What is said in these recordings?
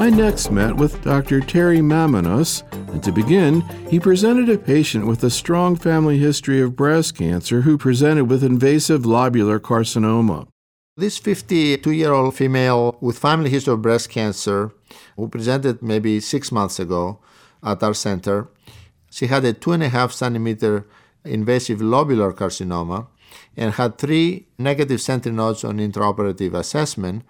I next met with Dr. Terry Mamounas, and to begin, he presented a patient with a strong family history of breast cancer who presented with invasive lobular carcinoma. This 52 year old female with family history of breast cancer, who presented maybe six months ago at our center, she had a two and a half centimeter invasive lobular carcinoma and had three negative sentinel nodes on intraoperative assessment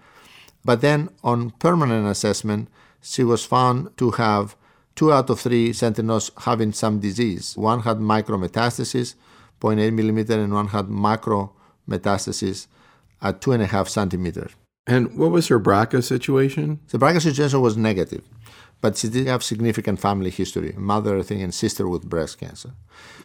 but then on permanent assessment, she was found to have two out of three sentinels having some disease. One had micrometastasis, 0.8 millimeter, and one had macro metastasis at two and a half centimeters. And what was her BRCA situation? The BRCA situation was negative, but she did have significant family history, mother, I think, and sister with breast cancer.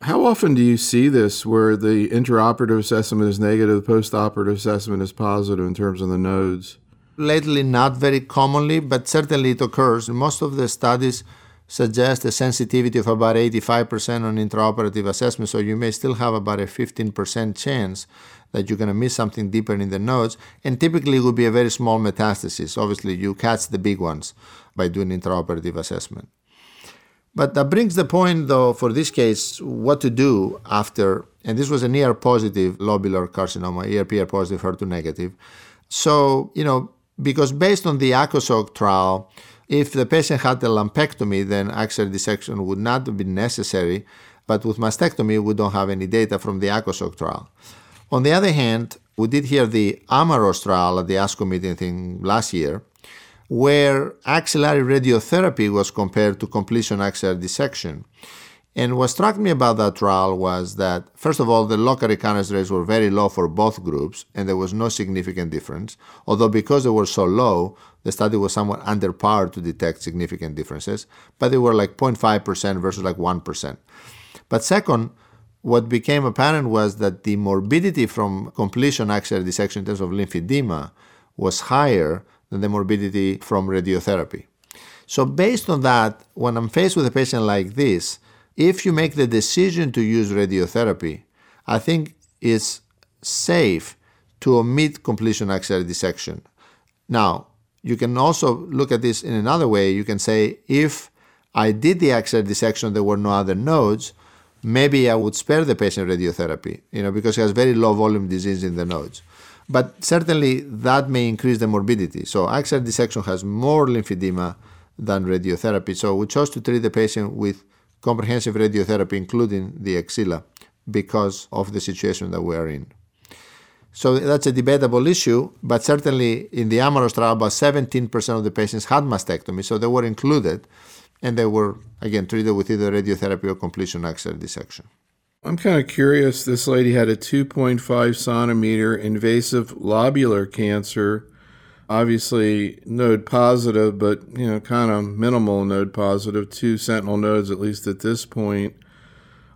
How often do you see this where the intraoperative assessment is negative, the postoperative assessment is positive in terms of the nodes? Lately not very commonly, but certainly it occurs. Most of the studies suggest a sensitivity of about 85% on intraoperative assessment, so you may still have about a 15% chance that you're going to miss something deeper in the nodes, and typically it would be a very small metastasis. Obviously, you catch the big ones by doing intraoperative assessment. But that brings the point, though, for this case, what to do after, and this was an ER positive lobular carcinoma, ER positive, HER2 negative. So, you know, because based on the ACOSOG trial, if the patient had a lumpectomy, then axillary dissection would not be necessary. But with mastectomy, we don't have any data from the ACOSOG trial. On the other hand, we did hear the AMAROS trial at the ASCO meeting thing last year, where axillary radiotherapy was compared to completion axillary dissection. And what struck me about that trial was that, first of all, the local recurrence rates were very low for both groups, and there was no significant difference. Although, because they were so low, the study was somewhat underpowered to detect significant differences, but they were like 0.5% versus like 1%. But second, what became apparent was that the morbidity from completion axillary dissection in terms of lymphedema was higher than the morbidity from radiotherapy. So, based on that, when I'm faced with a patient like this, if you make the decision to use radiotherapy, I think it's safe to omit completion axillary dissection. Now, you can also look at this in another way. You can say, if I did the axillary dissection, there were no other nodes, maybe I would spare the patient radiotherapy, you know, because he has very low volume disease in the nodes. But certainly that may increase the morbidity. So axillary dissection has more lymphedema than radiotherapy. So we chose to treat the patient with comprehensive radiotherapy, including the axilla, because of the situation that we are in. So that's a debatable issue, but certainly in the AMAROS trial, about 17% of the patients had mastectomy, so they were included, and they were, again, treated with either radiotherapy or completion axillary dissection. I'm kind of curious. This lady had a 2.5 centimeter invasive lobular cancer obviously node positive, but you know, kind of minimal node positive, two sentinel nodes at least at this point.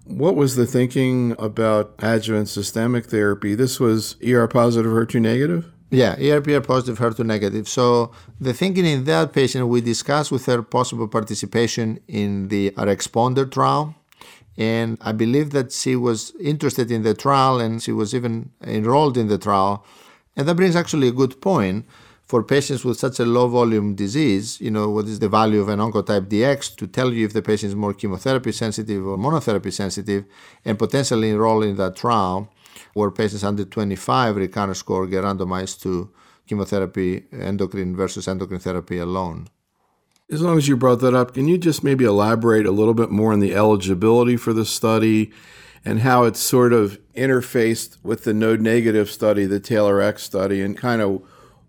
What was the thinking about adjuvant systemic therapy? This was ER positive, HER2 negative? Yeah, ERPR positive, HER2 negative. So the thinking in that patient, we discussed with her possible participation in the RxPONDER trial. And I believe that she was interested in the trial and she was even enrolled in the trial. And that brings actually a good point for patients with such a low volume disease, you know, what is the value of an oncotype DX to tell you if the patient is more chemotherapy sensitive or monotherapy sensitive and potentially enroll in that trial where patients under 25 recurrence score get randomized to chemotherapy, endocrine versus endocrine therapy alone. As long as you brought that up, can you just maybe elaborate a little bit more on the eligibility for the study and how it's sort of interfaced with the node negative study, the TAILORx study, and kind of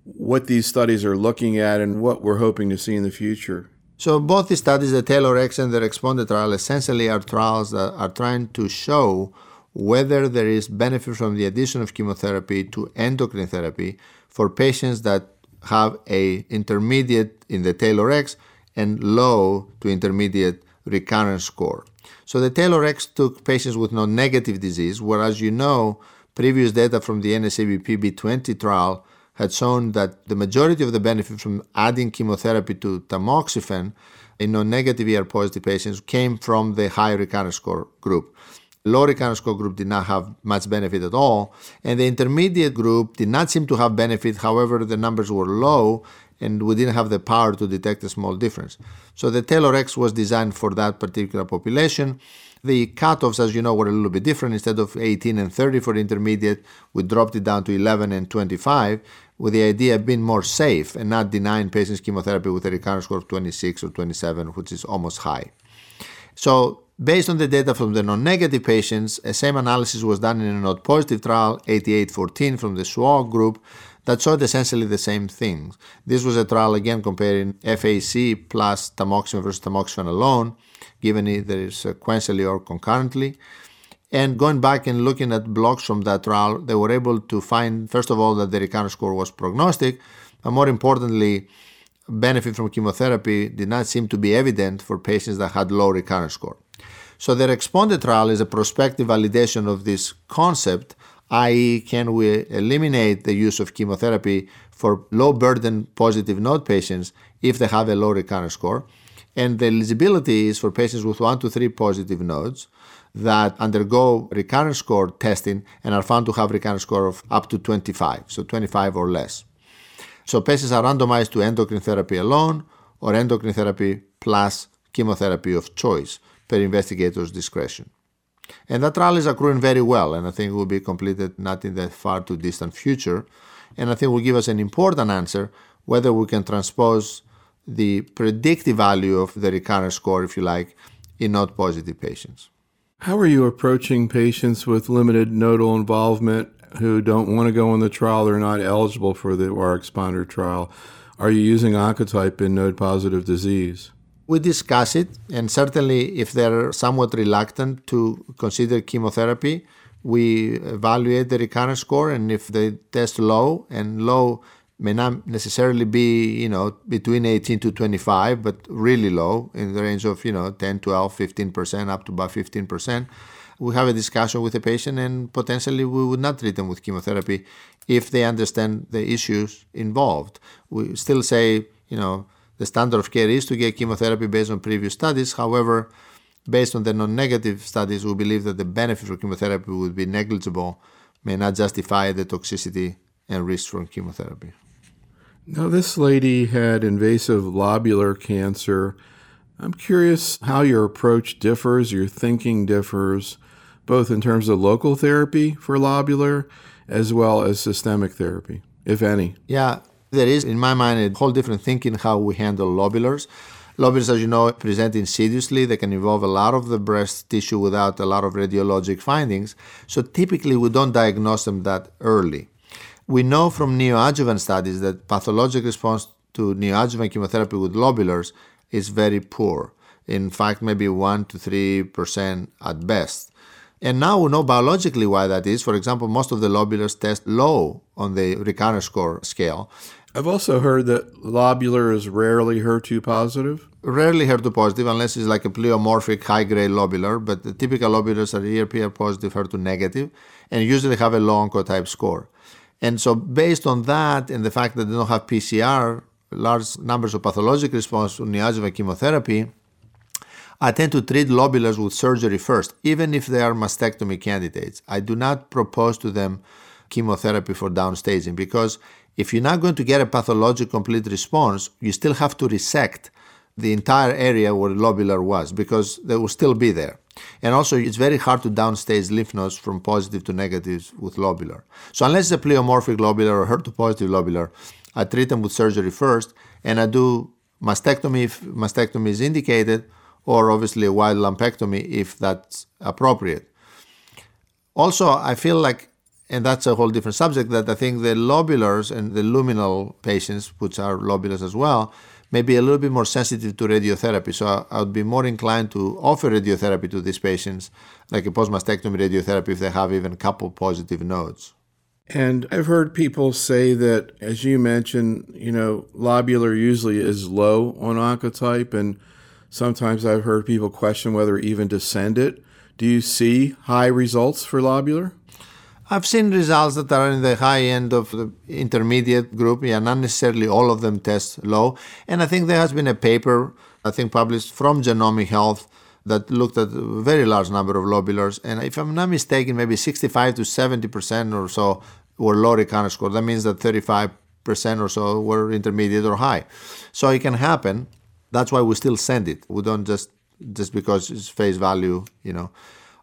what these studies are looking at and what we're hoping to see in the future. So both the studies, the TAILORx and the RxPONDER trial, essentially are trials that are trying to show whether there is benefit from the addition of chemotherapy to endocrine therapy for patients that have a intermediate in the TAILORx and low to intermediate recurrence score. So the TAILORx took patients with node negative disease, whereas you know previous data from the NSABP B20 trial had shown that the majority of the benefit from adding chemotherapy to tamoxifen in node-negative ER positive patients came from the high recurrence score group. low recurrence score group did not have much benefit at all, and the intermediate group did not seem to have benefit. However, the numbers were low, and we didn't have the power to detect a small difference. So the TAILORx was designed for that particular population. The cutoffs, as you know, were a little bit different. Instead of 18 and 30 for intermediate, we dropped it down to 11 and 25, with the idea of being more safe and not denying patients chemotherapy with a recurrence score of 26 or 27, which is almost high. So Based on the data from the node-negative patients, a same analysis was done in a node positive trial, 8814 from the SWOG group, that showed essentially the same things. This was a trial again comparing FAC plus tamoxifen versus tamoxifen alone, given either sequentially or concurrently. And going back and looking at blocks from that trial, they were able to find, first of all, that the recurrence score was prognostic, but more importantly, benefit from chemotherapy did not seem to be evident for patients that had low recurrence score. So the RxPONDER trial is a prospective validation of this concept, i.e., can we eliminate the use of chemotherapy for low burden positive node patients if they have a low recurrence score? And the eligibility is for patients with 1 to 3 positive nodes that undergo recurrence score testing and are found to have recurrence score of up to 25, so 25 or less. So patients are randomized to endocrine therapy alone or endocrine therapy plus chemotherapy of choice per investigator's discretion. And that trial is accruing very well, and I think will be completed not in the far too distant future. And I think will give us an important answer whether we can transpose the predictive value of the recurrence score, if you like, in node positive patients. How are you approaching patients with limited nodal involvement who don't want to go in the trial? They're not eligible for the ORX trial. Are you using Oncotype in node positive disease? we discuss it, and certainly if they're somewhat reluctant to consider chemotherapy, we evaluate the recurrence score, and if they test low, and low may not necessarily be, you know, between 18 to 25, but really low in the range of, you know, 10, 12, 15%, up to about 15%, we have a discussion with the patient and potentially we would not treat them with chemotherapy if they understand the issues involved. We still say, you know, the standard of care is to get chemotherapy based on previous studies. However, based on the node negative studies, we believe that the benefit for chemotherapy would be negligible, may not justify the toxicity and risk from chemotherapy. Now, this lady had invasive lobular cancer. I'm curious how your approach differs, your thinking differs, both in terms of local therapy for lobular as well as systemic therapy, if any. Yeah, there is, in my mind, a whole different thinking how we handle lobulars. Lobulars, as you know, present insidiously. They can involve a lot of the breast tissue without a lot of radiologic findings. So typically, we don't diagnose them that early. We know from neoadjuvant studies that pathologic response to neoadjuvant chemotherapy with lobulars is very poor. In fact, maybe 1 to 3% at best. And now we know biologically why that is. For example, most of the lobulars test low on the recurrence score scale. I've also heard that lobular is rarely HER2 positive. Rarely HER2 positive unless it's like a pleomorphic high grade lobular, but the typical lobulars are ERPR positive, HER2 negative, and usually have a low oncotype score. And so, based on that and the fact that they don't have PCR, large numbers of pathologic response to neoadjuvant chemotherapy, I tend to treat lobulars with surgery first, even if they are mastectomy candidates. I do not propose to them chemotherapy for downstaging because if you're not going to get a pathologic complete response, you still have to resect the entire area where the lobular was because they will still be there. And also, it's very hard to downstage lymph nodes from positive to negative with lobular. So, unless it's a pleomorphic lobular or HER2 positive lobular, I treat them with surgery first, and I do mastectomy if mastectomy is indicated, or obviously a wide lumpectomy if that's appropriate. Also, I feel like, and that's a whole different subject, that I think the lobulars and the luminal patients, which are lobulars as well, may be a little bit more sensitive to radiotherapy. So I would be more inclined to offer radiotherapy to these patients, like a post-mastectomy radiotherapy if they have even a couple positive nodes. And I've heard people say that, as you mentioned, you know, lobular usually is low on oncotype, and Sometimes I've heard people question whether even to send it. Do you see high results for lobular? I've seen results that are in the high end of the intermediate group. Yeah, not necessarily all of them test low. And I think there has been a paper, I think published from Genomic Health, that looked at a very large number of lobulars. And if I'm not mistaken, maybe 65 to 70% or so were low recurrence score. That means that 35% or so were intermediate or high. So it can happen. That's why we still send it. We don't just just because it's face value, you know.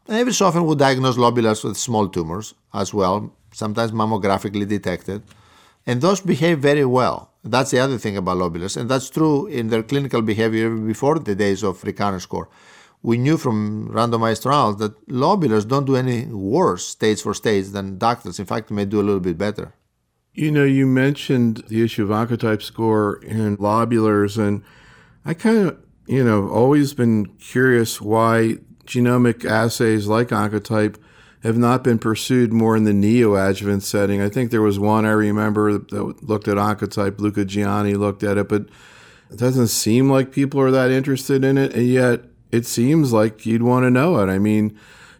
And every so often we diagnose lobulars with small tumors as well, sometimes mammographically detected. And those behave very well. That's the other thing about lobulars. And that's true in their clinical behavior before the days of recurrence score we knew from randomized trials that lobulars don't do any worse stage for stage than ductals. In fact, they may do a little bit better. You know, you mentioned the issue of oncotype score in lobulars, and I kind of, you know, always been curious why genomic assays like oncotype have not been pursued more in the neoadjuvant setting. I think there was one I remember that looked at oncotype, Luca Gianni looked at it, but it doesn't seem like people are that interested in it. And yet, it seems like you'd want to know it. I mean,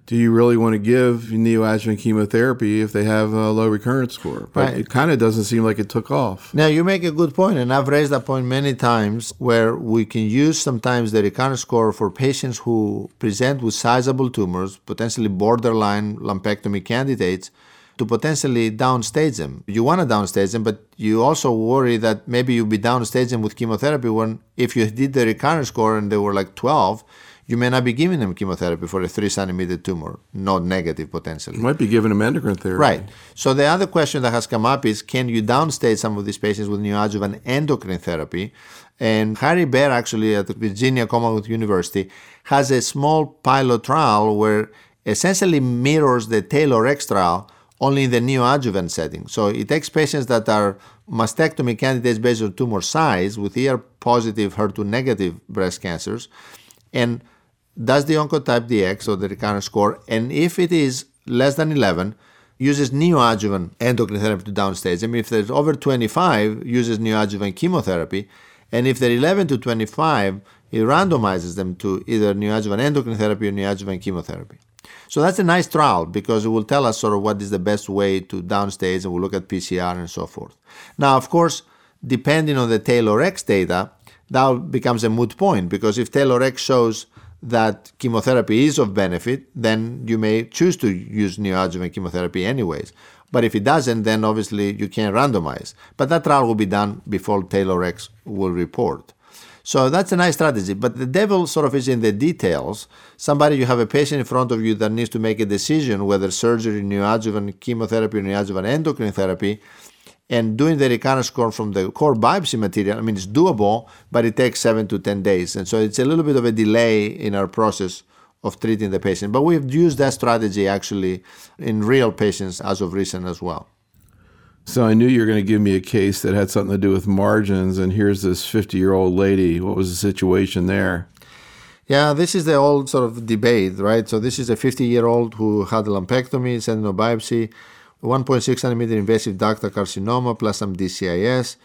do you really want to give neoadjuvant chemotherapy if they have a low recurrence score? But right. it kind of doesn't seem like it took off. Now, you make a good point, and I've raised that point many times where we can use sometimes the recurrence score for patients who present with sizable tumors, potentially borderline lumpectomy candidates, to potentially downstage them. You want to downstage them, but you also worry that maybe you'll be downstaging them with chemotherapy when if you did the recurrence score and they were like 12, you may not be giving them chemotherapy for a three centimeter tumor, node negative potentially. You might be giving them endocrine therapy. Right. So the other question that has come up is can you downstage some of these patients with neoadjuvant endocrine therapy? And Harry Bear, actually at Virginia Commonwealth University, has a small pilot trial where essentially mirrors the TAILORx trial only in the neoadjuvant setting. So it takes patients that are mastectomy candidates based on tumor size with ER positive, HER2 negative breast cancers and does the oncotype DX or the recurrence score. And if it is less than 11, uses neoadjuvant endocrine therapy to downstage them. If there's over 25, uses neoadjuvant chemotherapy. And if they're 11 to 25, it randomizes them to either neoadjuvant endocrine therapy or neoadjuvant chemotherapy. So that's a nice trial because it will tell us sort of what is the best way to downstage and we'll look at PCR and so forth. Now, of course, depending on the TAILORx data, that becomes a moot point because if TAILORx shows that chemotherapy is of benefit, then you may choose to use neoadjuvant chemotherapy anyways. But if it doesn't, then obviously you can't randomize. But that trial will be done before TAILORx will report. So that's a nice strategy. But the devil sort of is in the details. Somebody, you have a patient in front of you that needs to make a decision whether surgery, neoadjuvant chemotherapy, neoadjuvant endocrine therapy, and doing the score from the core biopsy material. I mean, it's doable, but it takes seven to 10 days. And so it's a little bit of a delay in our process of treating the patient. But we've used that strategy actually in real patients as of recent as well. So I knew you were going to give me a case that had something to do with margins, and here's this 50 year old lady. What was the situation there? Yeah, this is the old sort of debate, right? So this is a 50 year old who had a lumpectomy, no biopsy, 1.6 centimeter invasive ductal carcinoma plus some DCIS.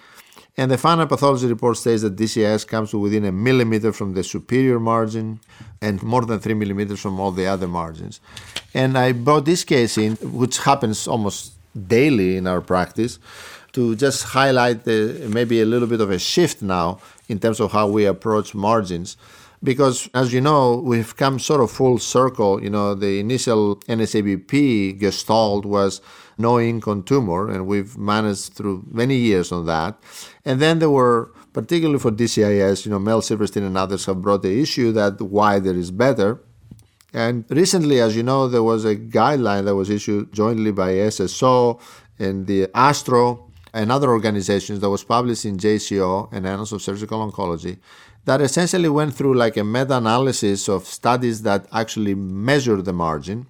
And the final pathology report states that DCIS comes within a millimeter from the superior margin and more than three millimeters from all the other margins. And I brought this case in, which happens almost daily in our practice to just highlight the, maybe a little bit of a shift now in terms of how we approach margins. Because as you know, we've come sort of full circle. You know, the initial NSABP gestalt was no ink on tumor, and we've managed through many years on that. And then there were, particularly for DCIS, you know, Mel Silverstein and others have brought the issue that wider is better. And recently, as you know, there was a guideline that was issued jointly by SSO and the ASTRO and other organizations that was published in JCO and Annals of Surgical Oncology that essentially went through like a meta-analysis of studies that actually measure the margin.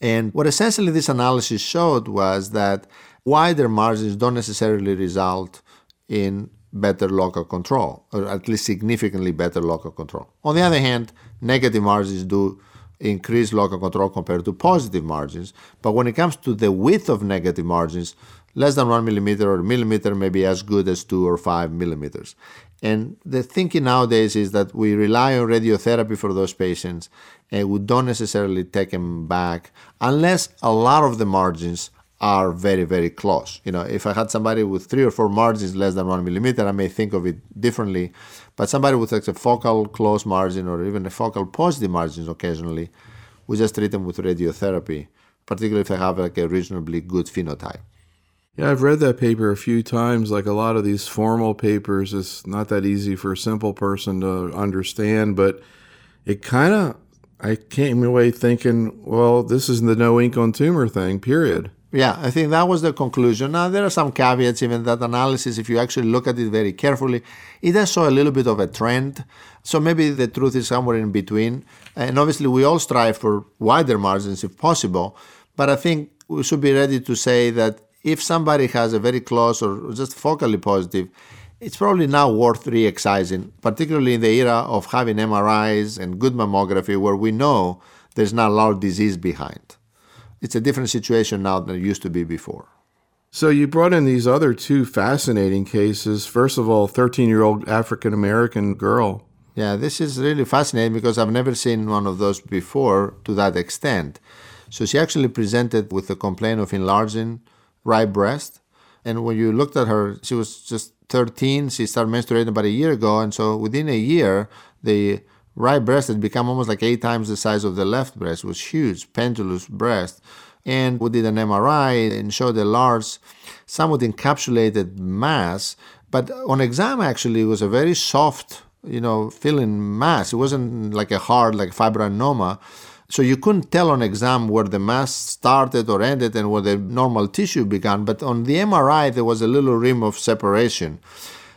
And what essentially this analysis showed was that wider margins don't necessarily result in better local control, or at least significantly better local control. On the other hand, negative margins do increase local control compared to positive margins. But when it comes to the width of negative margins, less than one millimeter or millimeter may be as good as two or five millimeters. And the thinking nowadays is that we rely on radiotherapy for those patients and we don't necessarily take them back unless a lot of the margins are very, very close. You know, if I had somebody with three or four margins less than one millimeter, I may think of it differently. But somebody with like a focal close margin or even a focal positive margins occasionally, we just treat them with radiotherapy, particularly if they have like a reasonably good phenotype. Yeah, I've read that paper a few times. Like a lot of these formal papers, it's not that easy for a simple person to understand, but it kind of, I came away thinking, well, this is the no ink on tumor thing, period. Yeah, I think that was the conclusion. Now, there are some caveats, even that analysis, if you actually look at it very carefully, it does show a little bit of a trend. So maybe the truth is somewhere in between. And obviously, we all strive for wider margins if possible. But I think we should be ready to say that if somebody has a very close or just focally positive, it's probably now worth re excising, particularly in the era of having MRIs and good mammography where we know there's not a lot of disease behind. It's a different situation now than it used to be before. So you brought in these other two fascinating cases. First of all, 13 year old African American girl. Yeah, this is really fascinating because I've never seen one of those before to that extent. So she actually presented with a complaint of enlarging right breast. And when you looked at her, she was just 13. She started menstruating about a year ago. And so within a year, the right breast had become almost like eight times the size of the left breast. It was huge, pendulous breast. And we did an MRI and showed a large, somewhat encapsulated mass. But on exam, actually, it was a very soft, you know, feeling mass. It wasn't like a hard, like fibroadenoma. So you couldn't tell on exam where the mass started or ended and where the normal tissue began. But on the MRI, there was a little rim of separation.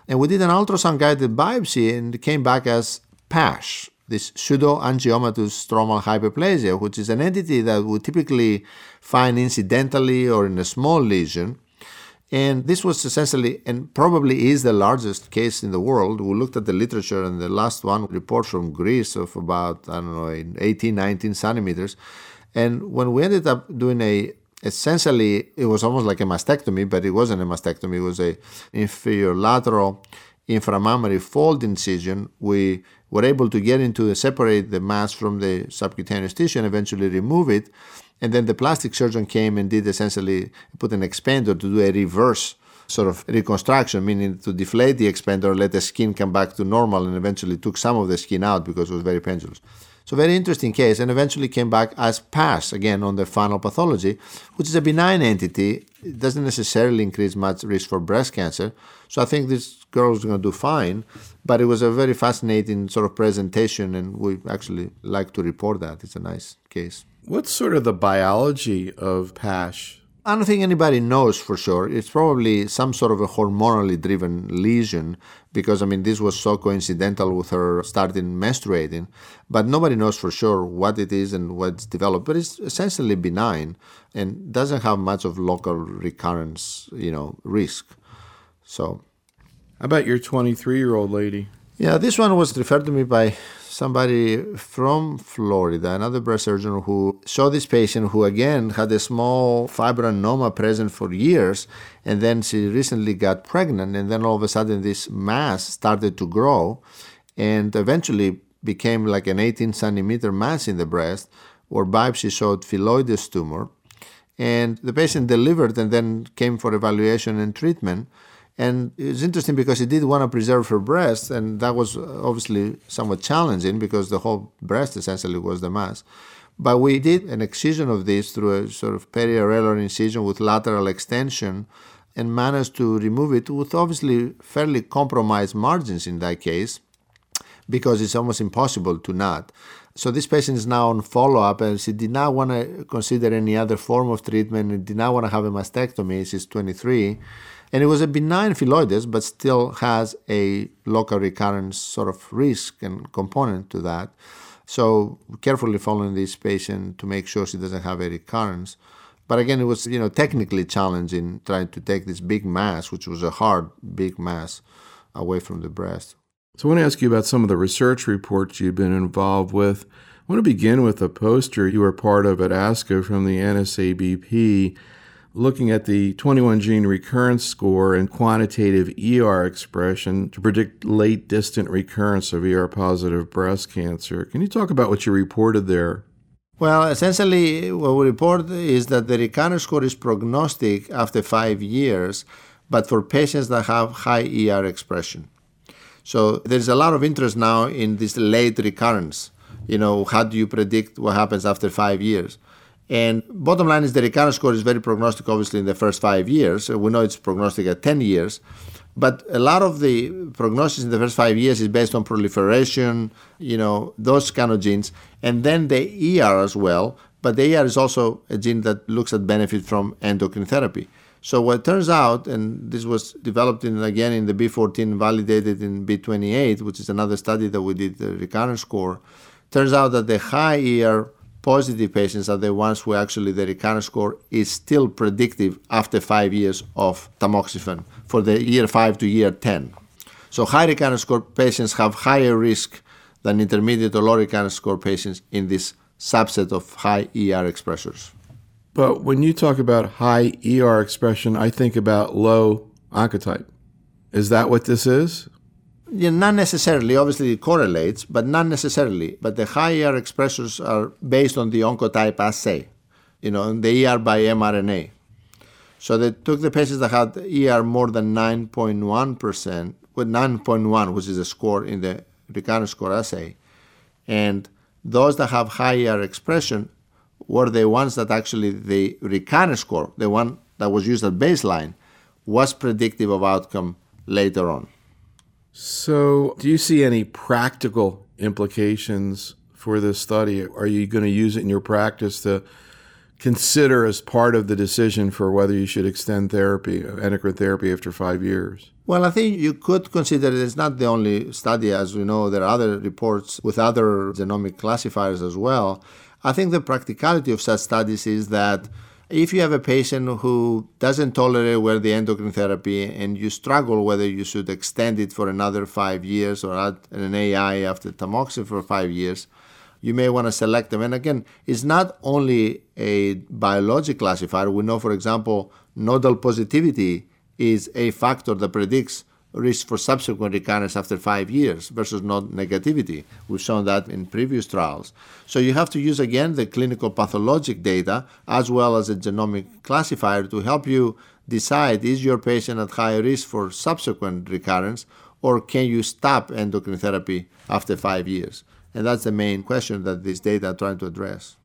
And we did an ultrasound guided biopsy and it came back as PASH, this pseudoangiomatous stromal hyperplasia, which is an entity that we typically find incidentally or in a small lesion. And this was essentially, and probably is the largest case in the world. We looked at the literature, and the last one report from Greece of about, I don't know, 18, 19 centimeters. And when we ended up doing a, essentially, it was almost like a mastectomy, but it wasn't a mastectomy. It was a inferior lateral inframammary fold incision. We were able to get into separate the mass from the subcutaneous tissue and eventually remove it. And then the plastic surgeon came and did essentially put an expander to do a reverse sort of reconstruction, meaning to deflate the expander, let the skin come back to normal, and eventually took some of the skin out because it was very pendulous. So very interesting case, and eventually came back as PASH again on the final pathology, which is a benign entity. It doesn't necessarily increase much risk for breast cancer. So I think this girl is going to do fine. But it was a very fascinating sort of presentation, and we actually like to report that. It's a nice case. What's sort of the biology of PASH? I don't think anybody knows for sure. It's probably some sort of a hormonally driven lesion because, I mean, this was so coincidental with her starting menstruating. But nobody knows for sure what it is and what's developed. But it's essentially benign and doesn't have much of local recurrence, you know, risk. So. How about your 23 year old lady? Yeah, this one was referred to me by somebody from Florida, another breast surgeon who saw this patient who again had a small fibroadenoma present for years, and then she recently got pregnant, and then all of a sudden this mass started to grow, and eventually became like an 18 centimeter mass in the breast, where biopsy showed phylloides tumor, and the patient delivered and then came for evaluation and treatment. And it's interesting because she did want to preserve her breast, and that was uh, obviously somewhat challenging because the whole breast essentially was the mass. But we did an excision of this through a sort of periareolar incision with lateral extension and managed to remove it with obviously fairly compromised margins in that case because it's almost impossible to not. So this patient is now on follow up and she did not want to consider any other form of treatment and did not want to have a mastectomy. She's 23 and it was a benign phylloides, but still has a local recurrence sort of risk and component to that. So carefully following this patient to make sure she doesn't have a recurrence. But again, it was you know technically challenging trying to take this big mass, which was a hard big mass, away from the breast. So I want to ask you about some of the research reports you've been involved with. I want to begin with a poster you were part of at ASCO from the NSABP looking at the 21 gene recurrence score and quantitative ER expression to predict late distant recurrence of ER positive breast cancer. Can you talk about what you reported there? Well, essentially, what we report is that the recurrence score is prognostic after five years, but for patients that have high ER expression. So there's a lot of interest now in this late recurrence. You know, how do you predict what happens after five years? And bottom line is the recurrence score is very prognostic, obviously, in the first five years. We know it's prognostic at 10 years. But a lot of the prognosis in the first five years is based on proliferation, you know, those kind of genes, and then the ER as well. But the ER is also a gene that looks at benefit from endocrine therapy. So what turns out, and this was developed in again in the B14, validated in B28, which is another study that we did, the recurrence score, turns out that the high ER positive patients are the ones who actually the recurrence score is still predictive after five years of tamoxifen for the year five to year 10. So high recurrence score patients have higher risk than intermediate or low recurrence score patients in this subset of high ER expressors. But when you talk about high ER expression, I think about low oncotype. Is that what this is? Not necessarily. Obviously, it correlates, but not necessarily. But the higher expressors are based on the oncotype assay, you know, the ER by mRNA. So they took the patients that had ER more than 9.1%, with 9.1, which is a score in the recurrence score assay, and those that have high ER expression were the ones that actually the recurrence score, the one that was used at baseline, was predictive of outcome later on. So, do you see any practical implications for this study? Are you going to use it in your practice to consider as part of the decision for whether you should extend therapy, endocrine therapy, after five years? Well, I think you could consider it. It's not the only study, as we know. There are other reports with other genomic classifiers as well. I think the practicality of such studies is that if you have a patient who doesn't tolerate well the endocrine therapy and you struggle whether you should extend it for another five years or add an AI after tamoxifen for five years, you may want to select them. And again, it's not only a biologic classifier. We know, for example, nodal positivity is a factor that predicts risk for subsequent recurrence after five years versus node negativity. We've shown that in previous trials. So you have to use again the clinical pathologic data as well as a genomic classifier to help you decide is your patient at high risk for subsequent recurrence or can you stop endocrine therapy after five years? And that's the main question that this data are trying to address.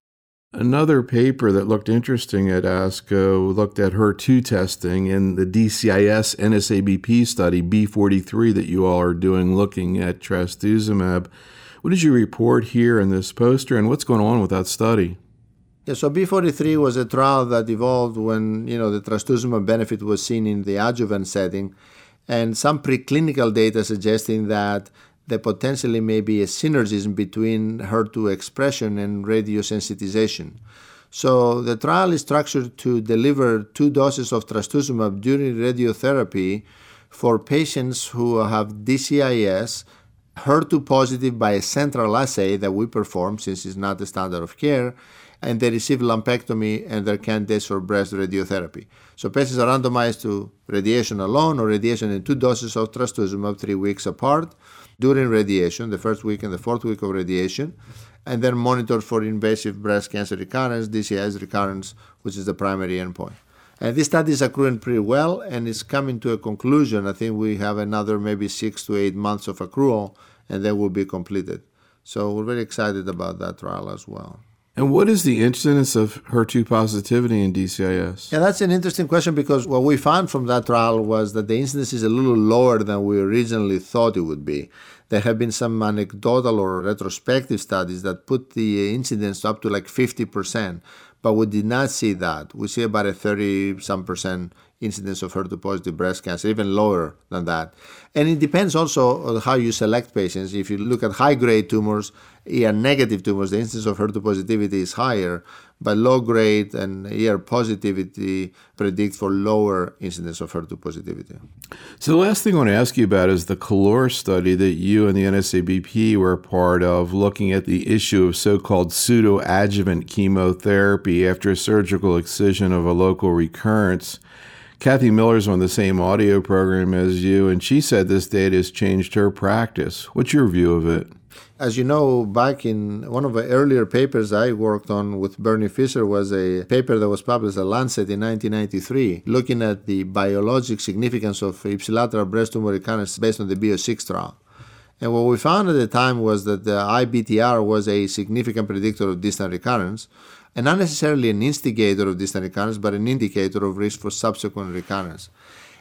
Another paper that looked interesting at ASCO looked at HER2 testing in the DCIS NSABP study B43 that you all are doing looking at trastuzumab. What did you report here in this poster and what's going on with that study? Yeah, so B43 was a trial that evolved when, you know, the trastuzumab benefit was seen in the adjuvant setting and some preclinical data suggesting that there potentially may be a synergism between HER2 expression and radiosensitization. So the trial is structured to deliver two doses of trastuzumab during radiotherapy for patients who have DCIS, HER2 positive by a central assay that we perform since it's not the standard of care, and they receive lumpectomy and their candidates for breast radiotherapy. So patients are randomized to radiation alone or radiation in two doses of trastuzumab three weeks apart during radiation, the first week and the fourth week of radiation, and then monitored for invasive breast cancer recurrence, DCIS recurrence, which is the primary endpoint. And this study is accruing pretty well and is coming to a conclusion. I think we have another maybe six to eight months of accrual, and then will be completed. So we're very excited about that trial as well. And what is the incidence of HER2 positivity in DCIS? Yeah, that's an interesting question because what we found from that trial was that the incidence is a little lower than we originally thought it would be. There have been some anecdotal or retrospective studies that put the incidence up to like 50%, but we did not see that. We see about a 30 some percent incidence of HER2 positive breast cancer, even lower than that. And it depends also on how you select patients. If you look at high grade tumors, ER negative tumors, the incidence of HER2 positivity is higher, but low grade and ER positivity predict for lower incidence of HER2 positivity. So, the last thing I want to ask you about is the CALOR study that you and the NSABP were part of, looking at the issue of so called pseudoadjuvant chemotherapy after a surgical excision of a local recurrence. Kathy Miller's on the same audio program as you, and she said this data has changed her practice. What's your view of it? As you know, back in one of the earlier papers I worked on with Bernie Fisher was a paper that was published in Lancet in 1993, looking at the biologic significance of ipsilateral breast tumor recurrence based on the B06 trial. And what we found at the time was that the IBTR was a significant predictor of distant recurrence, and not necessarily an instigator of distant recurrence, but an indicator of risk for subsequent recurrence.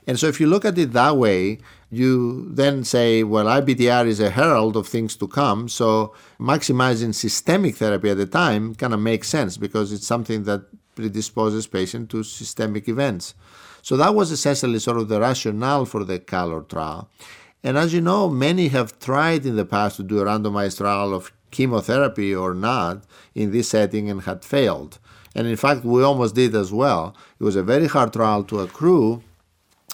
And so if you look at it that way, you then say, well, IBTR is a herald of things to come. So maximizing systemic therapy at the time kind of makes sense because it's something that predisposes patient to systemic events. So that was essentially sort of the rationale for the CALOR trial. And as you know, many have tried in the past to do a randomized trial of chemotherapy or not in this setting and had failed. And in fact, we almost did as well. It was a very hard trial to accrue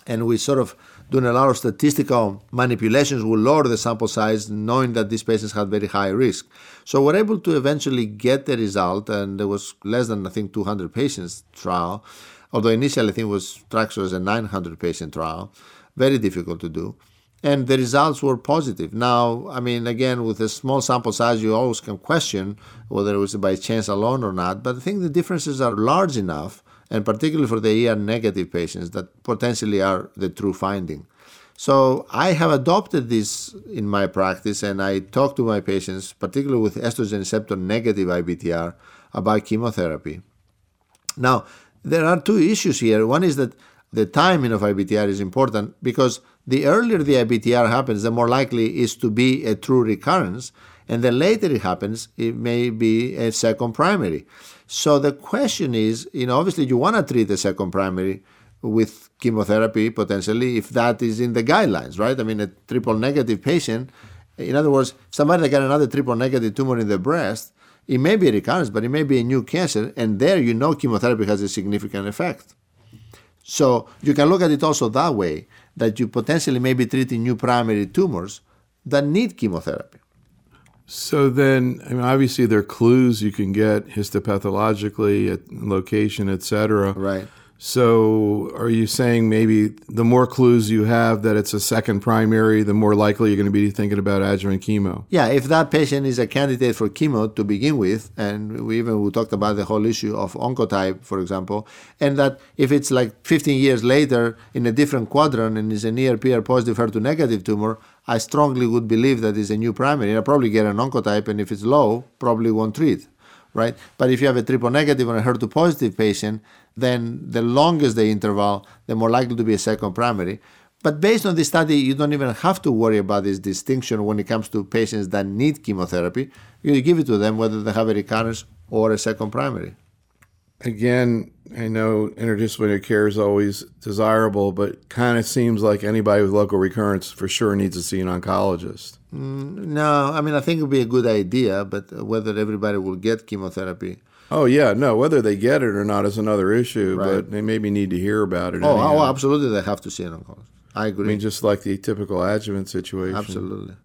and we sort of doing a lot of statistical manipulations. Will lower the sample size knowing that these patients had very high risk. So we're able to eventually get the result and there was less than i think 200 patients trial. Although initially i think it was structured as a 900 patient trial. Very difficult to do and the results were positive. Now, I mean, again, with a small sample size, you always can question whether it was by chance alone or not. But I think the differences are large enough and particularly for the ER negative patients that potentially are the true finding. So I have adopted this in my practice and I talk to my patients, particularly with estrogen receptor negative IBTR, about chemotherapy. Now, there are two issues here. One is that the timing of IBTR is important because the earlier the IBTR happens, the more likely is to be a true recurrence, and the later it happens, it may be a second primary. So the question is, you know, obviously you want to treat the second primary with chemotherapy potentially if that is in the guidelines, right? I mean, a triple negative patient, in other words, somebody that got another triple negative tumor in the breast, it may be a recurrence, but it may be a new cancer, and there you know chemotherapy has a significant effect. So you can look at it also that way, that you potentially may be treating new primary tumors that need chemotherapy. So then, I mean, obviously, there are clues you can get histopathologically, at location, etc. Right. So, are you saying maybe the more clues you have that it's a second primary, the more likely you're going to be thinking about adjuvant chemo? Yeah, if that patient is a candidate for chemo to begin with, and we even we talked about the whole issue of oncotype, for example, and that if it's like 15 years later in a different quadrant and is an ER/PR positive HER2 negative tumor, I strongly would believe that is a new primary. I'll probably get an oncotype, and if it's low, probably won't treat right? But if you have a triple negative or a HER2 positive patient, then the longest the interval, the more likely to be a second primary. But based on this study, you don't even have to worry about this distinction when it comes to patients that need chemotherapy. You give it to them whether they have a recurrence or a second primary. Again, I know interdisciplinary care is always desirable, but kind of seems like anybody with local recurrence for sure needs to see an oncologist. Mm, no, I mean, I think it would be a good idea, but whether everybody will get chemotherapy. Oh, yeah, no, whether they get it or not is another issue, right. but they maybe need to hear about it. Oh, oh, absolutely, they have to see an oncologist. I agree. I mean, just like the typical adjuvant situation. Absolutely.